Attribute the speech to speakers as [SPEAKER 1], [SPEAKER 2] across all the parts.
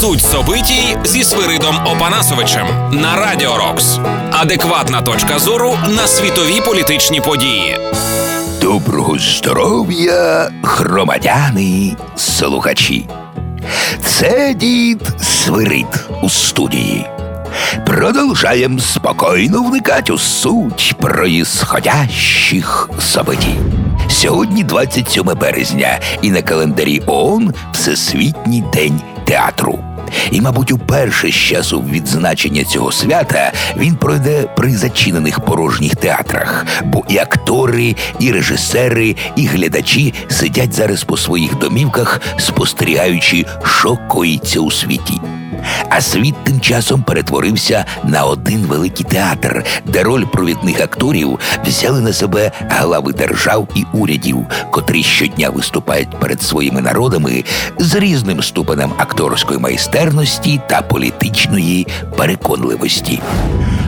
[SPEAKER 1] Суть собитій зі Свиридом Опанасовичем на Радіо Рокс. Адекватна точка зору на світові політичні події.
[SPEAKER 2] Доброго здоров'я, громадяни, слухачі. Це дід Свирид у студії. Продовжаємо спокійно вникати у суть проїсходящих событий. Сьогодні 27 березня, і на календарі ООН Всесвітній день театру. І, мабуть, уперше з часу відзначення цього свята він пройде при зачинених порожніх театрах, бо і актори, і режисери, і глядачі сидять зараз по своїх домівках, спостерігаючи, що коїться у світі. А світ тим часом перетворився на один великий театр, де роль провідних акторів взяли на себе глави держав і урядів, котрі щодня виступають перед своїми народами з різним ступенем акторської майстерності та політичної переконливості.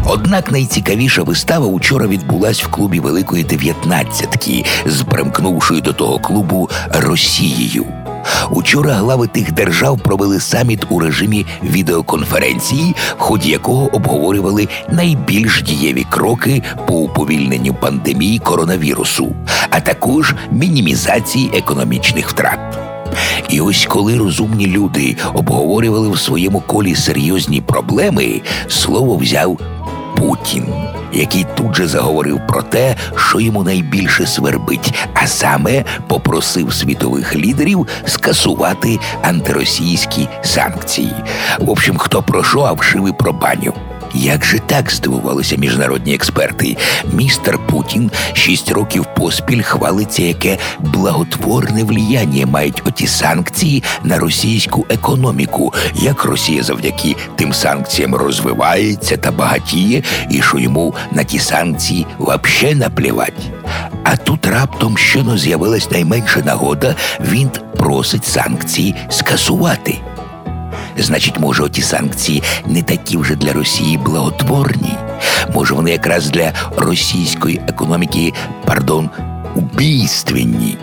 [SPEAKER 2] Однак найцікавіша вистава учора відбулась в клубі Великої дев'ятнадцятки з примкнувшою до того клубу Росією. Учора глави тих держав провели саміт у режимі відеоконференції, в ході якого обговорювали найбільш дієві кроки по уповільненню пандемії коронавірусу, а також мінімізації економічних втрат. І ось коли розумні люди обговорювали в своєму колі серйозні проблеми, слово взяв Путін, який тут же заговорив про те, що йому найбільше свербить, а саме попросив світових лідерів скасувати антиросійські санкції. В общем, хто про що, а вшиви про баню. Як же так здивувалися міжнародні експерти? Містер Путін шість років поспіль хвалиться, яке благотворне вліяння мають оті санкції на російську економіку, як Росія завдяки тим санкціям розвивається та багатіє, і що йому на ті санкції вообще наплівать. А тут раптом щоно з'явилась найменша нагода, він просить санкції скасувати. Значить, може, оті санкції не такі вже для Росії благотворні. Може, вони якраз для російської економіки, пардон, убійственні.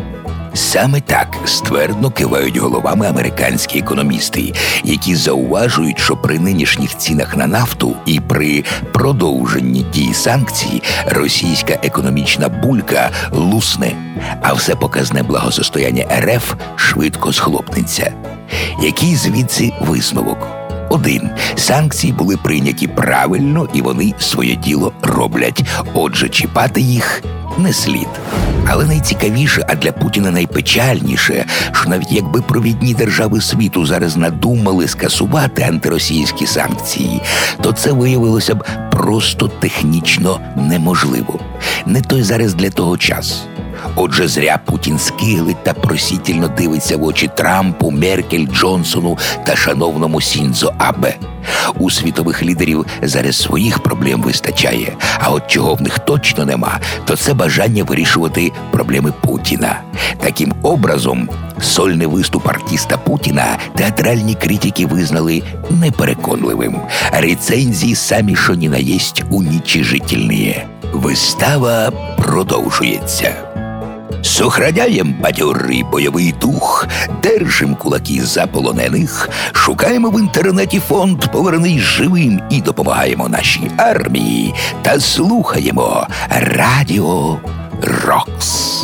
[SPEAKER 2] Саме так ствердно кивають головами американські економісти, які зауважують, що при нинішніх цінах на нафту і при продовженні дії санкцій російська економічна булька лусне, а все показне благосостояння РФ швидко схлопнеться. Який звідси висновок? Один санкції були прийняті правильно і вони своє діло роблять. Отже, чіпати їх не слід. Але найцікавіше, а для Путіна найпечальніше, що навіть якби провідні держави світу зараз надумали скасувати антиросійські санкції, то це виявилося б просто технічно неможливо. Не той зараз для того час. Отже, зря Путін скиглить та просітельно дивиться в очі Трампу, Меркель, Джонсону та шановному Сінзо Абе. У світових лідерів зараз своїх проблем вистачає. А от чого в них точно нема, то це бажання вирішувати проблеми Путіна. Таким образом, сольний виступ артиста Путіна театральні критики визнали непереконливим. Рецензії самі що ні на єсть унічижительні. Вистава продовжується. Сохраняєм бадьорий бойовий дух, держим кулаки за полонених, шукаємо в інтернеті фонд Повернись живим і допомагаємо нашій армії та слухаємо Радіо Рокс.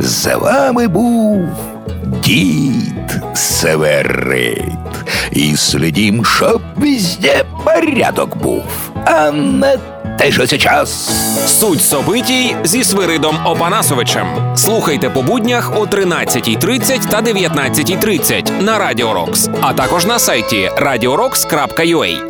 [SPEAKER 2] За вами був дід Северит. І слідім, щоб везде порядок був, а не те, що сейчас.
[SPEAKER 1] Суть собитій зі Свиридом Опанасовичем. Слухайте по буднях о 13.30 та 19.30 на Радіо Рокс, а також на сайті radiorocks.ua.